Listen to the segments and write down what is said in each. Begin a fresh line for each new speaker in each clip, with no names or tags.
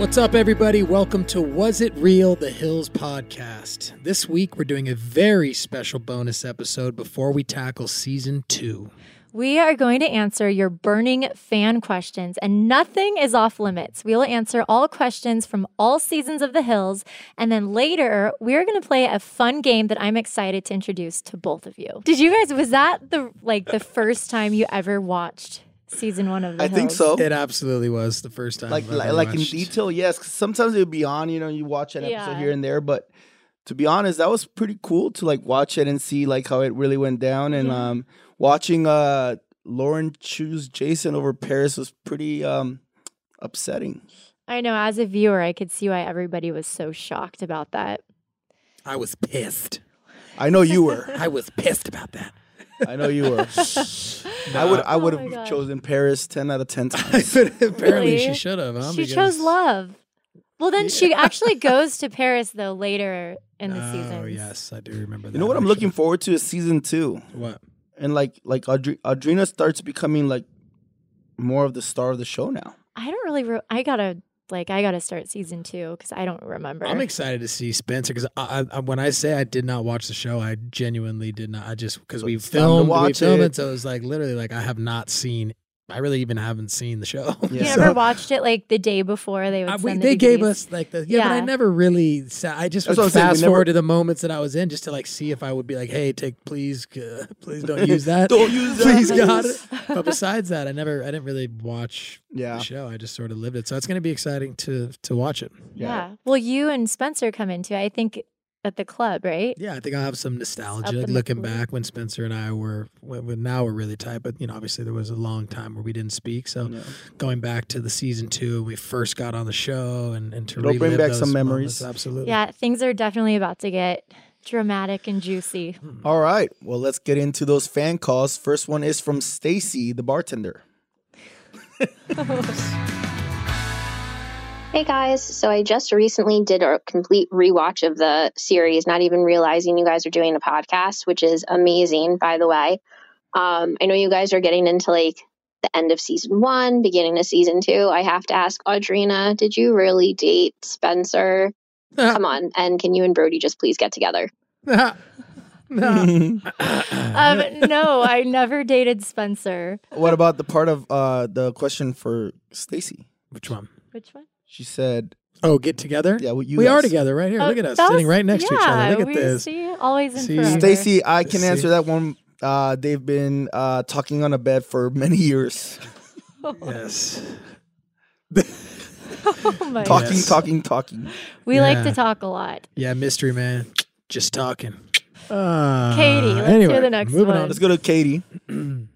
What's up, everybody? Welcome to Was It Real? The Hills podcast. This week, we're doing a very special bonus episode before we tackle season two.
We are going to answer your burning fan questions, and nothing is off limits. We will answer all questions from all seasons of The Hills, and then later we're going to play a fun game that I'm excited to introduce to both of you. Did you guys? Was that the like the first time you ever watched season one of the I Hills.
think so.
It absolutely was the first time.
Like like, in detail, yes. Cause sometimes it would be on, you know, you watch an episode Yeah. here and there, but to be honest, that was pretty cool to like watch it and see like how it really went down. And mm-hmm. um watching uh Lauren choose Jason over Paris was pretty um upsetting.
I know as a viewer, I could see why everybody was so shocked about that.
I was pissed.
I know you were.
I was pissed about that.
I know you were. I would. I oh would have chosen Paris ten out of ten times.
Apparently, she should have.
huh? she Because- chose love. Well, then she actually goes to Paris though later in the season. Oh
yes, I do remember that.
You know what I'm looking forward to is season two,
What?
and like like Audrey, Audrina starts becoming like more of the star of the show now.
I don't really. Re- I gotta like I got to start season two because I don't remember.
I'm excited to see Spencer because I, I, when I say I did not watch the show, I genuinely did not. I just because we filmed, we filmed it, so it was like literally like I have not seen I really even haven't seen the show.
Yeah. You so, never watched it like the day before they would. I, we,
they gave us like
the
yeah, yeah, but I never really. I just would fast saying, forward never... to the moments that I was in just to like see if I would be like, hey, take please, uh, please don't use that. don't use that. Please, God. but besides that, I never, I didn't really watch yeah. the show. I just sort of lived it. So it's going to be exciting to to watch it.
Yeah. yeah. Well, you and Spencer come into. I think at the club, right?
Yeah, I think I'll have some nostalgia looking back when Spencer and I were when, now we're really tight, but you know, obviously there was a long time where we didn't speak. So going back to the season two, we first got on the show and, and to It'll bring back some memories. Moments,
absolutely.
Yeah, things are definitely about to get dramatic and juicy.
Hmm. All right. Well, let's get into those fan calls. First one is from Stacy, the bartender. Oh.
Hey guys, so I just recently did a complete rewatch of the series, not even realizing you guys are doing a podcast, which is amazing, by the way. Um, I know you guys are getting into like the end of season one, beginning of season two. I have to ask Audrina, did you really date Spencer? Uh-huh. Come on, and can you and Brody just please get together? Uh-huh.
Uh-huh. um, no, I never dated Spencer.
What about the part of uh, the question for Stacy?
Which
one? Which
one? She said,
"Oh, get together." Yeah, well, you we guys. are together right here. Oh, Look at us was, sitting right next
yeah, to
each other. Look at this.
See, always
in
see? Stacy, I can see. answer
that
one. Uh, they've been uh, talking on a bed for many years. yes. oh my talking, yes. talking, talking.
We yeah. like to talk a lot.
Yeah, mystery man, just talking.
Uh, Katie, let's anyway, the next moving one. On.
Let's go to Katie.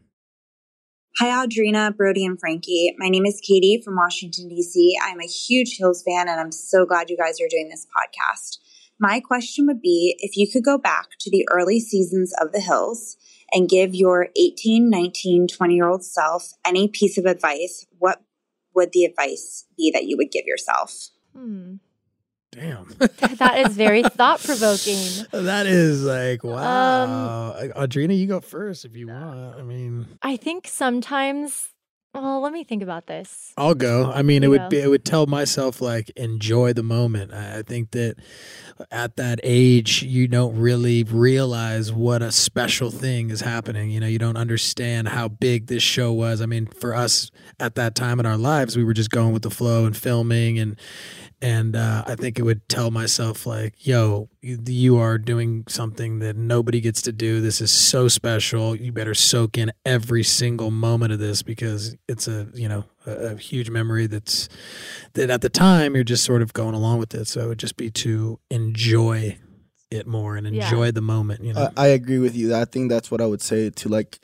Hi, Audrina, Brody, and Frankie. My name is Katie from Washington, D.C. I'm a huge Hills fan, and I'm so glad you guys are doing this podcast. My question would be if you could go back to the early seasons of The Hills and give your 18, 19, 20 year old self any piece of advice, what would the advice be that you would give yourself? Hmm.
Damn. that
is very thought provoking.
That is like, wow. Um, Audrina, you go first if you want. I mean,
I think sometimes, well, let me think about this.
I'll go. I mean, you it would know. be, it would tell myself, like, enjoy the moment. I, I think that at that age, you don't really realize what a special thing is happening. You know, you don't understand how big this show was. I mean, for us at that time in our lives, we were just going with the flow and filming and, and uh, I think it would tell myself like, "Yo, you, you are doing something that nobody gets to do. This is so special. You better soak in every single moment of this because it's a you know a, a huge memory that's that at the time you're just sort of going along with it. So it would just be to enjoy it more and enjoy yeah. the moment.
You know, I, I agree with you. I think that's what I would say to like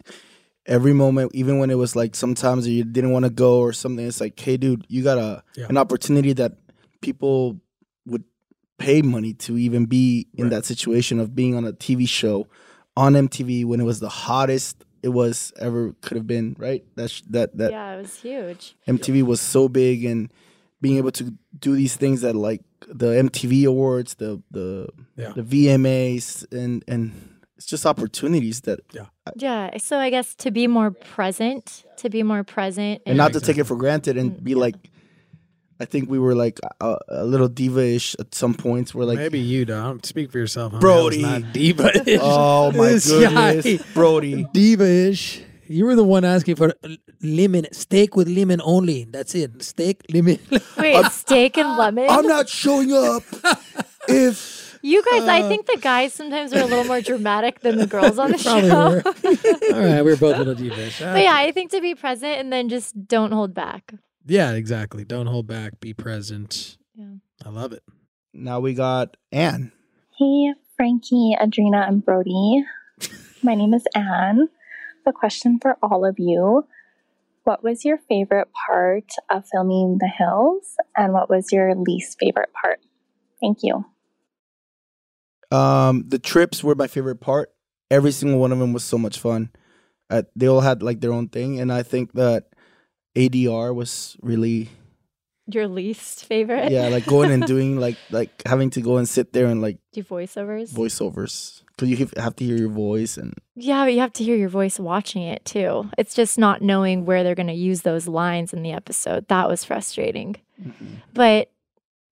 every moment, even when it was like sometimes you didn't want to go or something, it's like, hey, dude, you got a yeah. an opportunity that people would pay money to even be in right. that situation of being on a TV show on MTV when it was the hottest it was ever could have been, right? That that that
Yeah, it was huge.
MTV was so big and being able to do these things that like the MTV awards, the the yeah. the VMAs and and it's just opportunities that yeah
I, yeah so i guess to be more present to be more present
and, and not to take it for granted and be mm, yeah. like I think we were like a, a little diva-ish at some points. We're like,
maybe you don't speak for yourself,
homie. Brody.
not diva-ish. oh my This
goodness, guy. Brody.
Diva-ish. You were the one asking for lemon steak with lemon only. That's it. Steak, lemon.
Wait, steak and lemon?
I'm not showing up if
you guys, I uh, think the guys sometimes are a little more dramatic than the girls on the show. were.
All right, we were both little divas.
but yeah, I think to be present and then just don't hold back.
Yeah, exactly. Don't hold back. Be present. Yeah. I love it.
Now we got Anne.
Hey, Frankie, Audrina, and Brody. My name is Anne. The question for all of you What was your favorite part of filming The Hills, and what was your least favorite part? Thank you.
Um, the trips were my favorite part. Every single one of them was so much fun. Uh, they all had like their own thing, and I think that ADR was really
your least favorite.
Yeah, like going and doing like like having to go and sit there and like
do voiceovers.
Voiceovers, because you have to hear your voice and
yeah, but you have to hear your voice watching it too. It's just not knowing where they're going to use those lines in the episode. That was frustrating, mm-hmm. but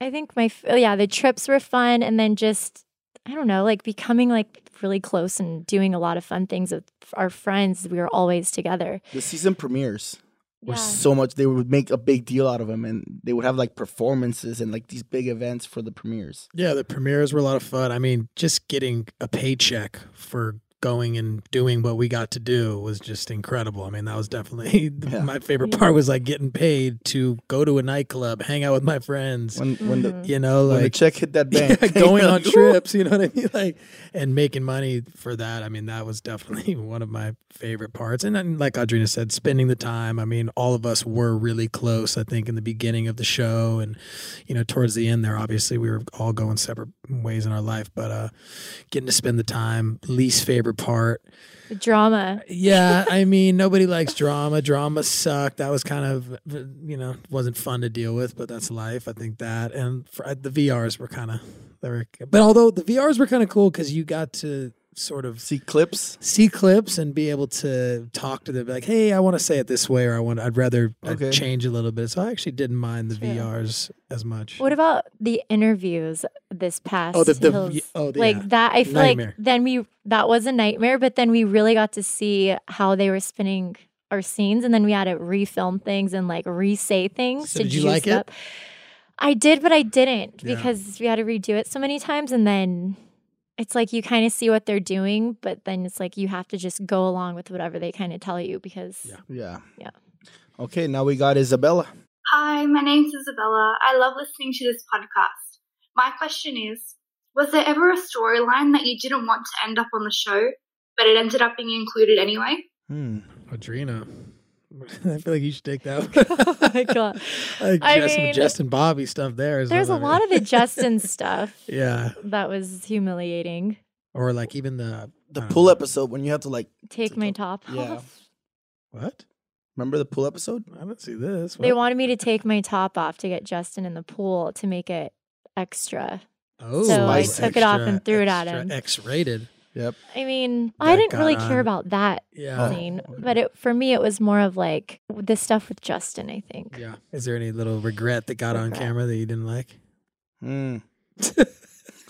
I think my yeah the trips were fun, and then just I don't know like becoming like really close and doing a lot of fun things with our friends. We were always together.
The season premieres yeah. so much they would make a big deal out of them, and they would have like performances and like these big events for the premieres
yeah the premieres were a lot of fun i mean just getting a paycheck for going and doing what we got to do was just incredible. I mean, that was definitely yeah. my favorite part was like getting paid to go to a nightclub, hang out with my friends. When,
when
the you know like the
check hit that bank,
yeah, going on trips, you know what I mean, like and making money for that. I mean, that was definitely one of my favorite parts. And, and like Audrina said, spending the time. I mean, all of us were really close. I think in the beginning of the show, and you know, towards the end there, obviously we were all going separate ways in our life, but uh, getting to spend the time, least favorite part.
drama.
Yeah, I mean, nobody likes drama. Drama sucked. That was kind of, you know, wasn't fun to deal with, but that's life. I think that. And for, uh, the VRs were kind of, they were, but although the VRs were kind of cool because you got to, sort of
see clips,
see clips, and be able to talk to them like, "Hey, I want to say it this way," or "I want, I'd rather uh, okay. I'd change a little bit." So I actually didn't mind the VRs as much.
What about the interviews this past? Oh, the, the oh, the, like yeah. that. I feel nightmare. like then we that was a nightmare, but then we really got to see how they were spinning our scenes, and then we had to refilm things and like re-say things
so
to
did you like it? Up.
I did, but I didn't yeah. because we had to redo it so many times, and then it's like you kind of see what they're doing, but then it's like you have to just go along with whatever they kind of tell you because
yeah.
yeah. Yeah.
Okay, now we got Isabella.
Hi, my name's Isabella. I love listening to this podcast. My question is, was there ever a storyline that you didn't want to end up on the show, but it ended up being included anyway?
Hmm. Audrina. I feel like you should take that. oh my god! like I got mean, Justin Bobby stuff. There is
there's a lot of the Justin stuff.
yeah,
that was humiliating.
Or like even the
the pool episode when you have to like
take to, my top yeah. off.
What?
Remember the pool episode?
I didn't see this. What?
They wanted me to take my top off to get Justin in the pool to make it extra. Oh, so I took extra, it off and threw it at him.
X rated.
Yep.
I mean, that I didn't really on. care about that yeah. Oh. scene, but it, for me, it was more of like the stuff with Justin. I think.
Yeah. Is there any little regret that got regret. on camera that you didn't like? Hmm.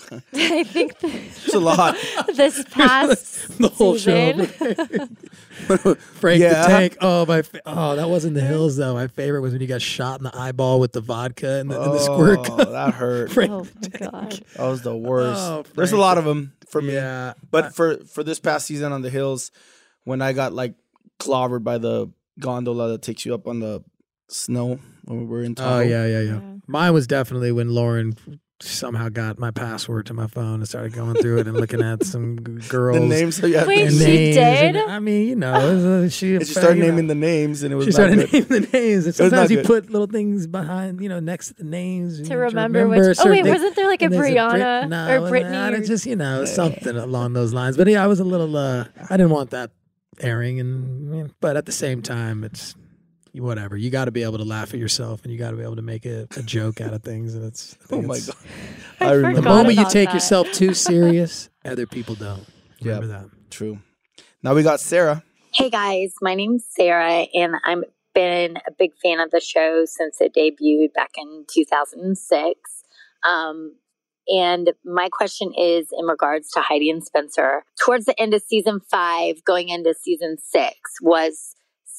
I think
it's a lot.
this past the whole season. show,
Frank yeah. the Tank. Oh my! Oh, that wasn't the hills though. My favorite was when you got shot in the eyeball with the vodka and the, oh, and the squirt. Oh,
that hurt. Frank oh my god, that was the oh, worst. Oh, There's a lot of them for me. Yeah, but for for this past season on the hills, when I got like clobbered by the gondola that takes you up on the snow when we were in.
Oh yeah, yeah, yeah, yeah. Mine was definitely when Lauren somehow got my password to my phone and started going through it and looking at some girls. the names.
Yeah, Wait, names. she did? And,
I mean, you know, uh, she.
And she started naming know, the names, and it was. She started good. naming the
names, and sometimes you put little things behind, you know, next to the names
to remember, remember. which, oh wait, wasn't there like a Brianna a Brit- no, or Brittany?
Just you know, something along those lines. But yeah, I was a little. uh I didn't want that airing, and but at the same time, it's whatever. You got to be able to laugh at yourself, and you got to be able to make a, a joke out of things. And it's
oh my it's, god! I, I
the moment
you
take
that.
yourself too serious, other people don't. Remember yep. that.
True. Now we got Sarah.
Hey guys, my name's Sarah, and I've been a big fan of the show since it debuted back in 2006. Um, and my question is in regards to Heidi and Spencer. Towards the end of season five, going into season six, was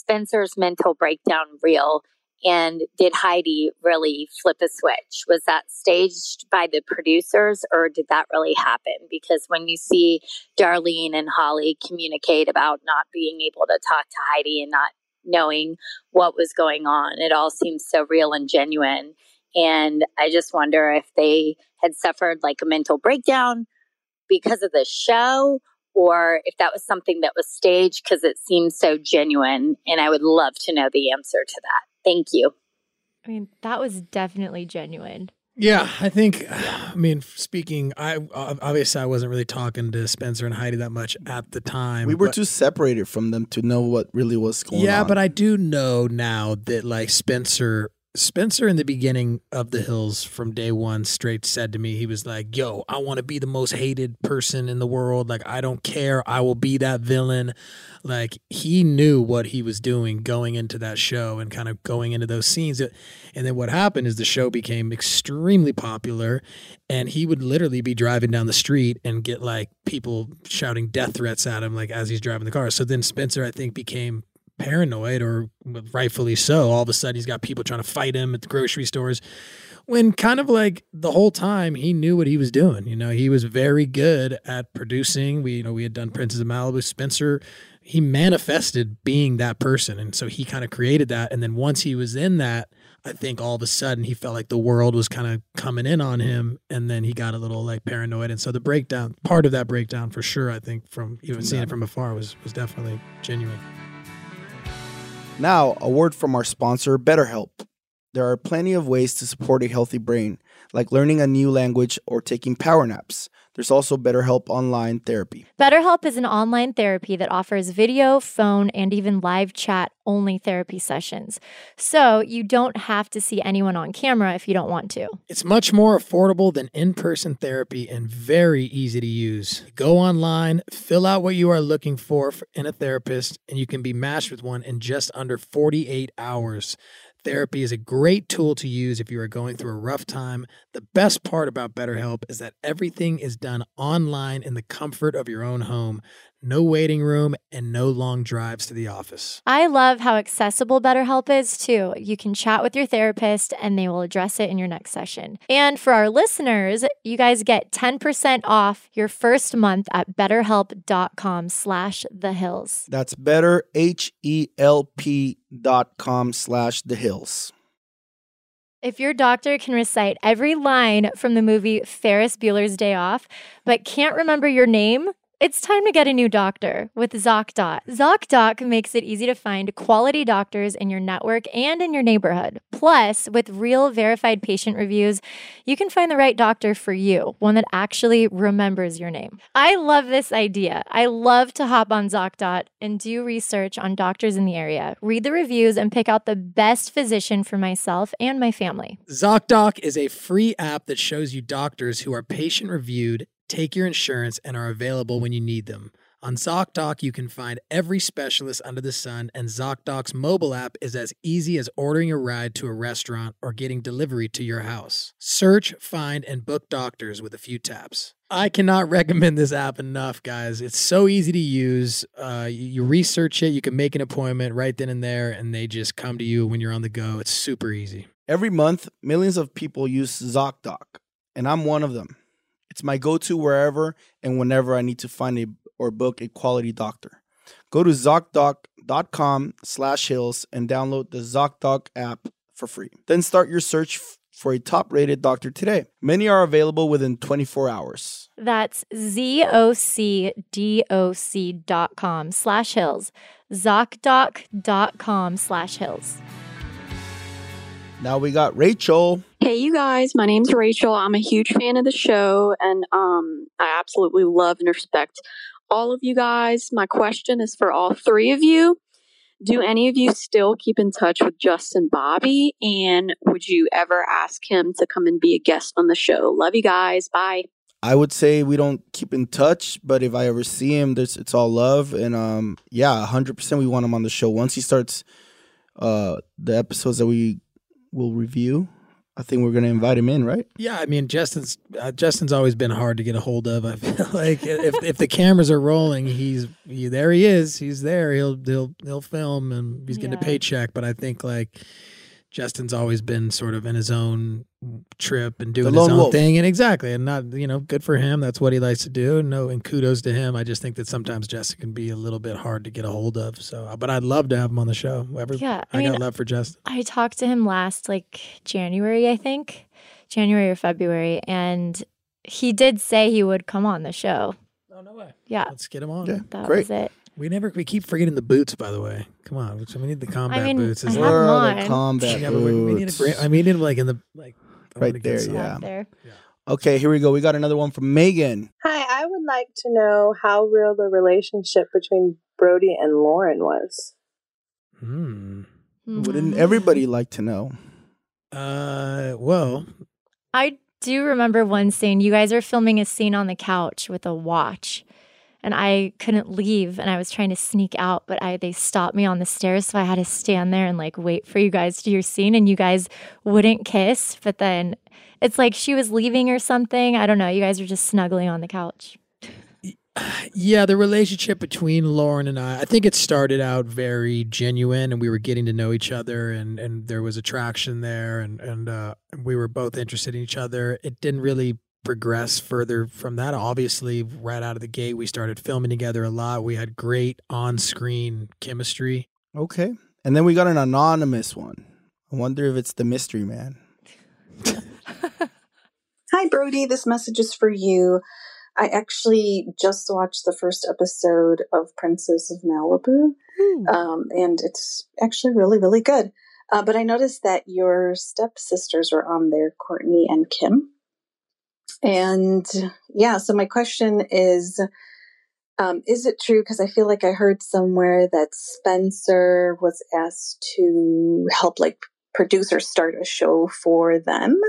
Spencer's mental breakdown real? And did Heidi really flip a switch? Was that staged by the producers or did that really happen? Because when you see Darlene and Holly communicate about not being able to talk to Heidi and not knowing what was going on, it all seems so real and genuine. And I just wonder if they had suffered like a mental breakdown because of the show or if that was something that was staged because it seems so genuine. And I would love to know the answer to that. Thank you.
I mean, that was definitely genuine.
Yeah, I think. I mean, speaking, I obviously I wasn't really talking to Spencer and Heidi that much at the time.
We were but, too separated from them to know what really was going
yeah, on. Yeah, but I do know now that like Spencer Spencer in the beginning of the Hills from day one straight said to me, he was like, Yo, I want to be the most hated person in the world. Like, I don't care. I will be that villain. Like, he knew what he was doing going into that show and kind of going into those scenes. And then what happened is the show became extremely popular. And he would literally be driving down the street and get like people shouting death threats at him, like as he's driving the car. So then Spencer, I think, became paranoid or rightfully so. All of a sudden, he's got people trying to fight him at the grocery stores. When kind of like the whole time he knew what he was doing. You know, he was very good at producing. We, you know, we had done Princes of Malibu, Spencer. He manifested being that person. And so he kind of created that. And then once he was in that, I think all of a sudden he felt like the world was kind of coming in on him, and then he got a little like paranoid. And so the breakdown, part of that breakdown for sure, I think from even seeing it from afar was was definitely genuine.
Now, a word from our sponsor, BetterHelp. There are plenty of ways to support a healthy brain, like learning a new language or taking power naps. There's also BetterHelp Online Therapy.
BetterHelp is an online therapy that offers video, phone, and even live chat only therapy sessions. So you don't have to see anyone on camera if you don't want to.
It's much more affordable than in person therapy and very easy to use. Go online, fill out what you are looking for in a therapist, and you can be matched with one in just under 48 hours. Therapy is a great tool to use if you are going through a rough time. The best part about BetterHelp is that everything is done online in the comfort of your own home no waiting room, and no long drives to the office.
I love how accessible BetterHelp is, too. You can chat with your therapist and they will address it in your next session. And for our listeners, you guys get 10% off your first month at betterhelp.com slash the
hills. That's better, H-E-L-P dot com slash the hills.
If your doctor can recite every line from the movie Ferris Bueller's Day Off, but can't remember your name, it's time to get a new doctor with ZocDoc. ZocDoc makes it easy to find quality doctors in your network and in your neighborhood. Plus, with real verified patient reviews, you can find the right doctor for you, one that actually remembers your name. I love this idea. I love to hop on ZocDoc and do research on doctors in the area, read the reviews, and pick out the best physician for myself and my family.
ZocDoc is a free app that shows you doctors who are patient reviewed take your insurance and are available when you need them. On ZocDoc, you can find every specialist under the sun, and ZocDoc's mobile app is as easy as ordering a ride to a restaurant or getting delivery to your house. Search, find, and book doctors with a few taps. I cannot recommend this app enough, guys. It's so easy to use. Uh, you, you research it, you can make an appointment right then and there, and they just come to you when you're on the go. It's super easy.
Every month, millions of people use ZocDoc, and I'm one of them. It's my go to wherever and whenever I need to find a or book a quality doctor. Go to ZocDoc.com slash hills and download the ZocDoc app for free. Then start your search f- for a top rated doctor today. Many are available within 24 hours.
That's zocdoc.com slash hills. ZocDoc.com slash hills.
Now we got Rachel.
Hey, you guys. My name's Rachel. I'm a huge fan of the show, and um, I absolutely love and respect all of you guys. My question is for all three of you. Do any of you still keep in touch with Justin Bobby? And would you ever ask him to come and be a guest on the show? Love you guys. Bye.
I would say we don't keep in touch, but if I ever see him, it's all love. And um, yeah, 100% we want him on the show. Once he starts uh, the episodes that we will review. I think we're going to invite him in, right?
Yeah, I mean Justin's uh, Justin's always been hard to get a hold of. I feel like if if the cameras are rolling, he's he, there. He is. He's there. He'll he'll he'll film, and he's getting yeah. a paycheck. But I think like Justin's always been sort of in his own trip and doing his own wolf. thing, and exactly, and not you know, good for him. That's what he likes to do. No, and kudos to him. I just think that sometimes Justin can be a little bit hard to get a hold of. So, uh, but I'd love to have him on the show. yeah, I, I mean, got love for Justin.
I talked to him last like January, I think, January or February, and he did say he would come on the show.
Oh no way! Yeah, let's get him on. Yeah,
that Great. was it.
We never we keep forgetting the boots. By the way, come on, we need the combat I mean, boots. I
have Where the mine. combat Yeah, we, need boots?
it. I mean, in like in the like
Right there, yeah. there. Okay, here we go. We got another one from Megan.
Hi, I would like to know how real the relationship between Brody and Lauren was.
Hmm. hmm. Wouldn't everybody like to know?
Uh. Well.
I do remember one scene. You guys are filming a scene on the couch with a watch, and I couldn't leave and I was trying to sneak out, but I they stopped me on the stairs. So I had to stand there and like wait for you guys to your scene and you guys wouldn't kiss, but then it's like she was leaving or something. I don't know. You guys were just snuggling on the couch.
Yeah, the relationship between Lauren and I, I think it started out very genuine and we were getting to know each other and, and there was attraction there and, and uh, we were both interested in each other. It didn't really progress further from that. Obviously, right out of the gate, we started filming together a lot. We had great on screen chemistry.
Okay. And then we got an anonymous one. I wonder if it's the mystery man.
Hi, Brody. This message is for you. I actually just watched the first episode of Princes of Malibu, hmm. um, and it's actually really, really good. Uh, but I noticed that your stepsisters were on there, Courtney and Kim. And yeah, so my question is um, Is it true? Because I feel like I heard somewhere that Spencer was asked to help, like, producers start a show for them.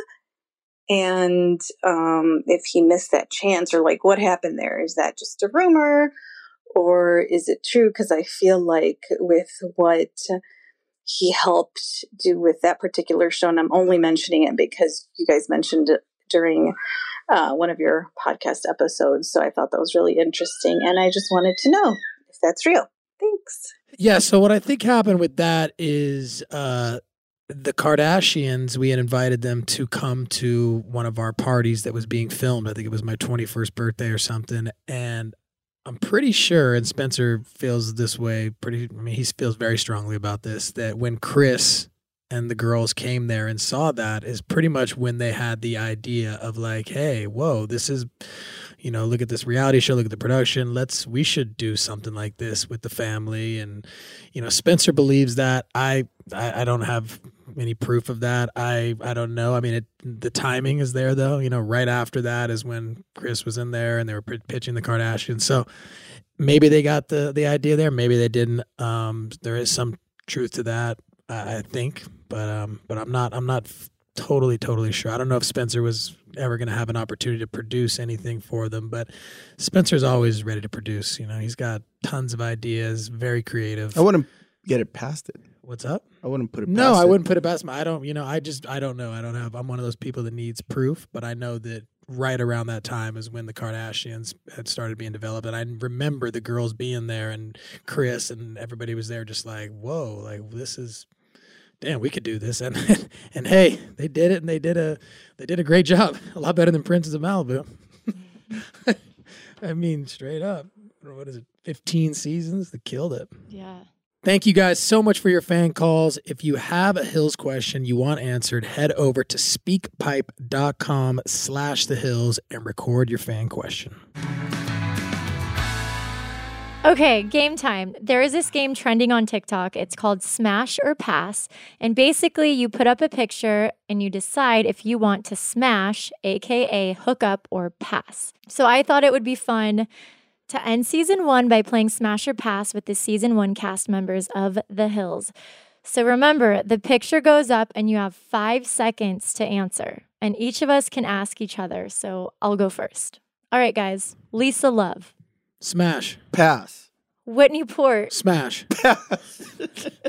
And um, if he missed that chance, or like, what happened there? Is that just a rumor? Or is it true? Because I feel like with what he helped do with that particular show, and I'm only mentioning it because you guys mentioned it during uh, one of your podcast episodes. So I thought that was really interesting. And I just wanted to know if that's real. Thanks.
Yeah. So what I think happened with that is uh, the Kardashians, we had invited them to come to one of our parties that was being filmed. I think it was my 21st birthday or something. And I'm pretty sure, and Spencer feels this way pretty, I mean, he feels very strongly about this, that when Kris and the girls came there and saw that is pretty much when they had the idea of like hey whoa this is you know look at this reality show look at the production let's we should do something like this with the family and you know spencer believes that i i, I don't have any proof of that i i don't know i mean it, the timing is there though you know right after that is when Kris was in there and they were p- pitching the kardashians so maybe they got the the idea there maybe they didn't um there is some truth to that i, I think but um, but I'm not I'm not totally totally sure. I don't know if Spencer was ever going to have an opportunity to produce anything for them, but Spencer's always ready to produce. You know, he's got tons of ideas, very creative.
I wouldn't get it past it.
What's up?
I wouldn't put it.
No,
I
it. wouldn't put it past. My, I don't. You know, I just I don't know. I don't have. I'm one of those people that needs proof, but I know that right around that time is when the Kardashians had started being developed. And I remember the girls being there and Kris and everybody was there just like, whoa, like this is damn, we could do this. And and hey, they did it, and they did a they did a great job, a lot better than Princes of Malibu. I mean, straight up, what is it? Fifteen seasons that killed it.
Yeah.
Thank you guys so much for your fan calls. If you have a Hills question you want answered, head over to speakpipe.com slash the Hills and record your fan question.
Okay, game time. There is this game trending on TikTok. It's called Smash or Pass. And basically, you put up a picture and you decide if you want to smash, AKA hook up or pass. So I thought it would be fun to end season one by playing Smash or Pass with the season one cast members of The Hills. So remember, the picture goes up and you have five seconds to answer. And each of us can ask each other. So I'll go first. All right, guys. Lisa Love.
Smash.
Pass.
Whitney Port.
Smash. Pass.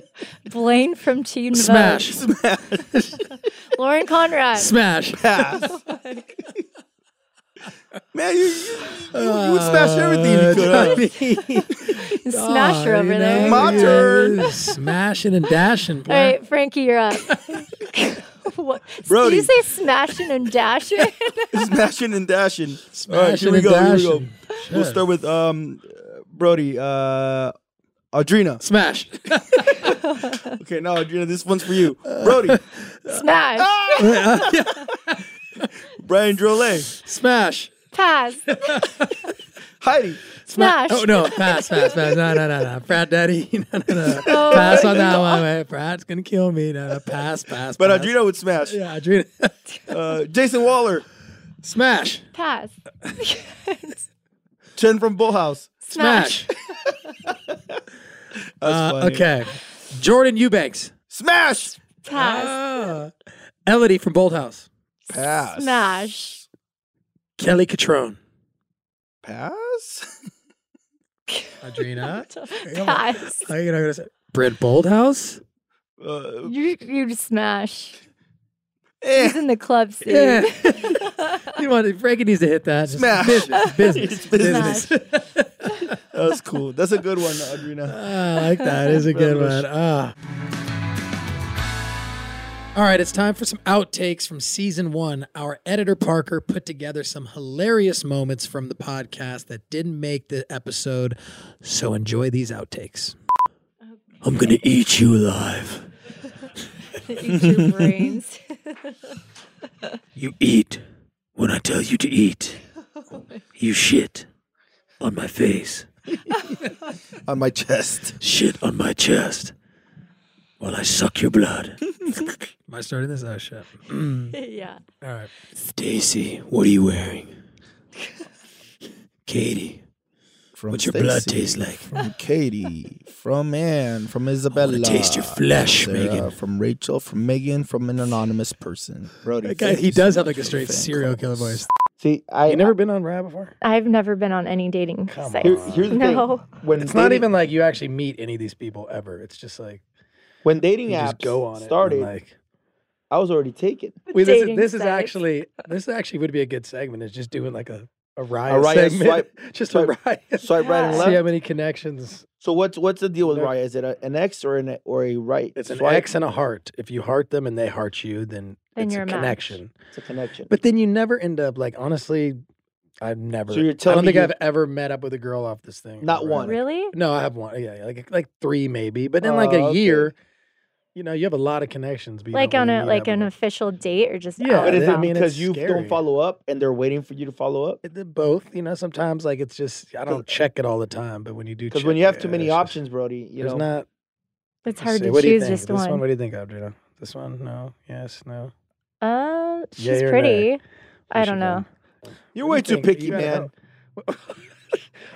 Blaine from Teen Vogue.
Smash. Smash.
Lauren Conrad.
Smash.
Pass. Oh Man, you, you, you- you would smash everything if
you could. huh? Smasher over there.
My turn.
Smashing and dashing. boy. All right,
Frankie, you're up. what? Brody. Did you say smashing and dashing?
smashing and dashing. Smashing All right, here we go. Dashing. Here we go. Sure. We'll start with um, Brody. Uh, Audrina.
Smash.
okay, now Audrina, this one's for you. Brody.
Smash. Ah!
Brian Drolet.
Smash.
Pass.
Heidi.
Smash. Oh
no, pass, pass, pass. No, no, no, no. Frat daddy. No, no, no. Oh, pass on that one. Wait, Frat's gonna kill me. No, no. Pass, pass.
But pass. Audrina would smash. Yeah, Audrina. uh, Jason Wahler.
Smash.
Pass.
Chen from Bolthouse.
Smash. smash. Uh, okay. Jordan Eubanks.
Smash.
Pass. Ah.
Elodie from Bolthouse,
Pass.
Smash.
Kelly Cutrone.
Pass. House? Audrina? Pass. Are you gonna say
Brent Bolthouse?
Uh, you you'd smash. Eh. He's in the club eh. scene. Yeah.
you want to, Frankie needs to hit that. Just smash. Business. Business. business.
that was cool. That's a good one, Audrina.
Oh, I like that. It is a good one. Ah. Oh. All right, it's time for some outtakes from season one. Our editor Parker put together some hilarious moments from the podcast that didn't make the episode, so enjoy these outtakes.
I'm gonna eat you alive.
Eat your brains.
You eat when I tell you to eat. You shit on my face. on my chest. Shit on my chest. Well, I suck your blood.
Am I starting this? Oh shit.
yeah. All right.
Stacy, what are you wearing? Katie, From what's your blood taste like? From Katie, from Anne, from Isabella. taste your flesh, from Megan. From Rachel, from Megan, from an anonymous person. Brody, That
guy, he so does have like a straight serial calls. killer voice.
See, I
You never been on Rad before?
I've never been on any dating Come sites. Here- here's the no.
thing. When It's not even like you actually meet any of these people ever. It's just like
when dating you apps go on started, like, I was already taken.
Wait, this, is, this is, actually this actually would be a good segment. Is just doing like a a riot, a riot segment. Swipe, just swipe, a riot. Swipe right and left. See how many connections.
So what's what's the deal with riot? Is it a, an X or an or a right?
It's an X and a heart. If you heart them and they heart you, then, then it's a, a connection.
It's a connection.
But then you never end up like honestly. I've never. So you're telling I don't think I've ever met up with a girl off this thing.
Not right? one.
Really?
No, I have one. Yeah, yeah, like like three maybe. But then uh, like a oh, okay. year you know, you have a lot of connections.
Like on a like an official date or just yeah.
Out but is it because you scary. don't follow up and they're waiting for you to follow up?
It, both, you know. Sometimes like it's just I don't check it all the time, but when you do, because
when you have too many options, Brody, you know,
not. It's hard to choose just
this one.
one.
What do you think, Audrina? This one? No. Yes.
No. Uh, she's yeah, pretty. I don't know.
You're way too picky, man.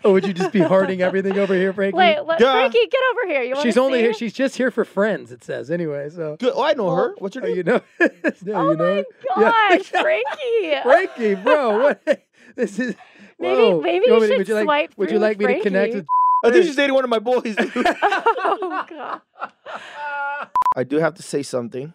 oh, would you just be harding everything over here, Frankie?
Wait, what, yeah. Frankie, get over here. You
she's
only here.
She's just here for friends. It says anyway. So
Good. oh, I know her. Oh, What's your oh, name?
Oh,
you know?
yeah, oh you know my gosh, yeah. Frankie!
Frankie, bro, what? This is
maybe whoa. maybe you, you me, should would you like, swipe Would you like me to connect with?
I think she's dating one of my boys. oh god! I do have to say something.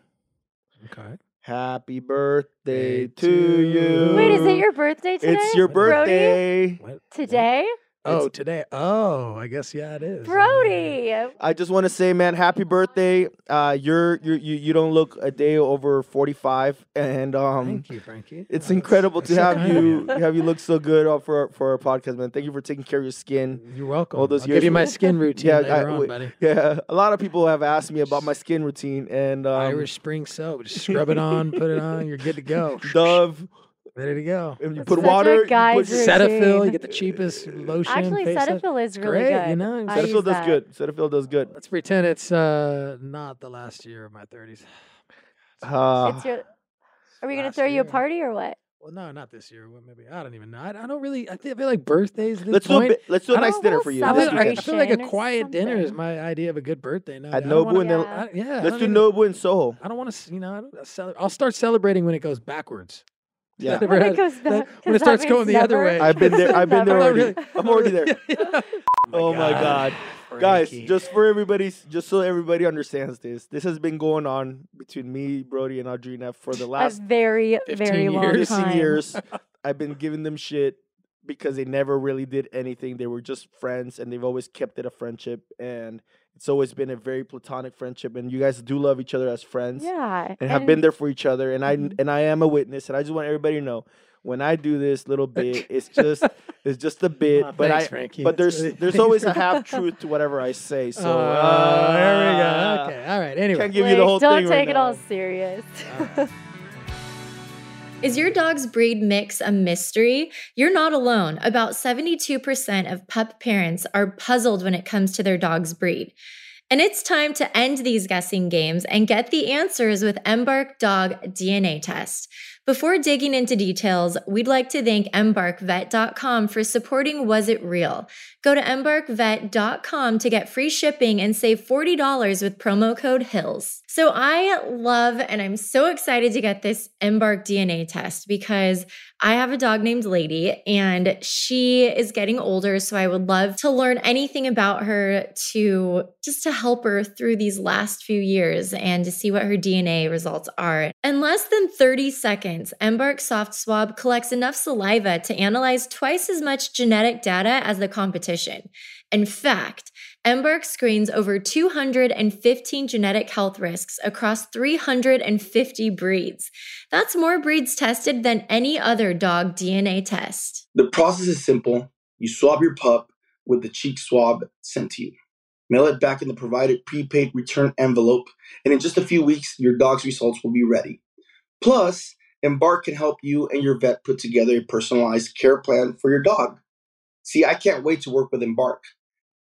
Okay.
Happy birthday to you.
Wait, is it your birthday today?
It's your birthday.
Brody? What? Today?
Oh, it's, today. Oh, I guess yeah, it is.
Brody.
I just want to say, man, happy birthday. Uh, you're, you you you don't look a day over forty five,
and um, thank
you, Frankie. It's incredible that's to have you have you look so good for for our podcast, man. Thank you for taking care of your skin.
You're welcome. All those I'll years. give you my skin routine yeah, I, on, buddy.
Yeah, a lot of people have asked me about my skin routine and um,
Irish Spring soap. Just scrub it on, put it on, you're good to go.
Dove.
There
you go. And you put water, you put your-
Cetaphil, you get the cheapest lotion. Actually,
face Cetaphil is really Great, good. you know, Cetaphil does that.
good. Cetaphil does good.
Let's pretend it's uh, not the last year of my 30s. Uh, ah. It's your.
Are we gonna throw you a party or what?
Well, no, not this year. Well, maybe I don't even know. I, I don't really. I, I feel like birthdays. At this
let's
do a bi-
let's do a nice dinner for you. I, feel, I,
feel like a quiet dinner is my idea of a good birthday.
No, At I Nobu wanna- and then I- yeah. Let's do even- Nobu and Soho. I
don't want to. You know, I don't, I'll start celebrating when it goes backwards.
Yeah, I had, that,
when it starts going the other way. I've
been there. I've been there already. I'm already there. yeah.
Oh, oh my god.
god. Guys, just for everybody, just so everybody understands this, this has been going on between me, Brody, and Audrina for the last A
very, very years.
long time. years. I've been giving them shit because they never really did anything. They were just friends, and they've always kept it a friendship. And it's always been a very platonic friendship and you guys do love each other as friends yeah and, and have been there for each other and i mm-hmm. and i am a witness and i just want everybody to know when i do this little bit it's just it's just a bit oh, but thanks, i Frankie. but there's there's always a half truth to whatever i say uh, so uh,
uh, there we go uh, okay all right anyway can't
give Wait, you the whole
don't thing take
right it
now. all serious Is your dog's breed mix a mystery? You're not alone. About 72% of pup parents are puzzled when it comes to their dog's breed. And it's time to end these guessing games and get the answers with Embark Dog DNA Test. Before digging into details, we'd like to thank EmbarkVet.com for supporting Was It Real? Go to EmbarkVet.com to get free shipping and save $40 with promo code HILLS. So I love and I'm so excited to get this Embark DNA test because I have a dog named Lady and she is getting older. So I would love to learn anything about her to just to help her through these last few years and to see what her DNA results are. In less than 30 seconds, science, Embark Soft Swab collects enough saliva to analyze twice as much genetic data as the competition. In fact, Embark screens over 215 genetic health risks across 350 breeds. That's more breeds tested than any other dog DNA test.
The process is simple you swab your pup with the cheek swab sent to you. Mail it back in the provided prepaid return envelope, and in just a few weeks, your dog's results will be ready. Plus, Embark can help you and your vet put together a personalized care plan for your dog. See, I can't wait to work with Embark.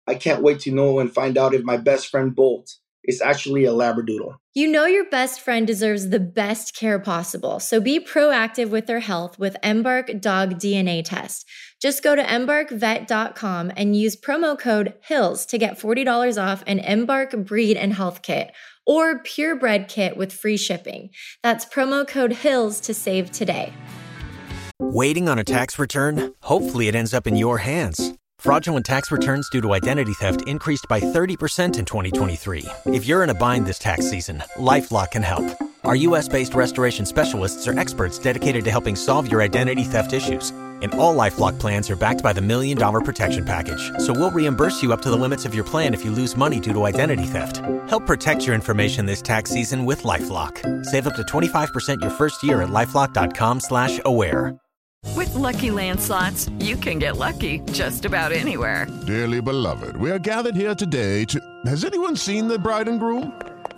I can't wait to know and find out if my best friend Bolt is actually a Labradoodle.
You know your best friend deserves the best care possible, so be proactive with their health with Embark Dog DNA Test. Just go to embarkvet.com and use promo code HILLS to get $40 off an Embark Breed and Health Kit or purebred kit with free shipping. That's promo code HILLS to save today.
Waiting on a tax return? Hopefully, it ends up in your hands. Fraudulent tax returns due to identity theft increased by 30% in 2023. If you're in a bind this tax season, LifeLock can help. Our US based restoration specialists are experts dedicated to helping solve your identity theft issues. And all Lifelock plans are backed by the Million Dollar Protection Package. So we'll reimburse you up to the limits of your plan if you lose money due to identity theft. Help protect your information this tax season with LifeLock. Save up to 25% your first year at LifeLock.com slash aware.
With Lucky Land slots, you can get lucky just about anywhere.
Dearly beloved, we are gathered here today to... Has anyone seen the bride and groom?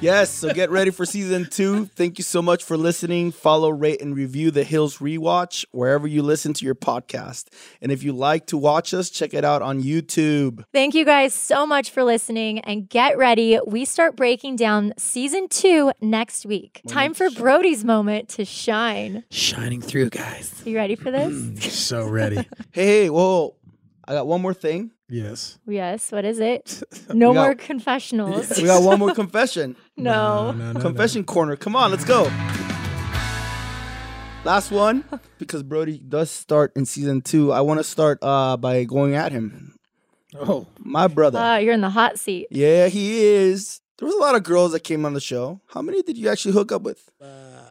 Yes, so get ready for season two. Thank you so much for listening. Follow, rate, and review The Hills Rewatch wherever you listen to your podcast. And if you like to watch us, check it out on YouTube. Thank you guys so much for listening. And get ready. We start breaking down season two next week. Moment Time for Brody's moment to shine. Shining through, guys. You ready for this? Mm, so ready. hey, whoa. I got one more thing. Yes. Yes. What is it? No got, more confessionals. We got one more confession. no. no, no confession corner. Come on, let's go. Last one, because Brody does start in season two. I want to start uh, by going at him. Oh, my brother. Uh, you're in the hot seat. Yeah, he is. There was a lot of girls that came on the show. How many did you actually hook up with? Uh,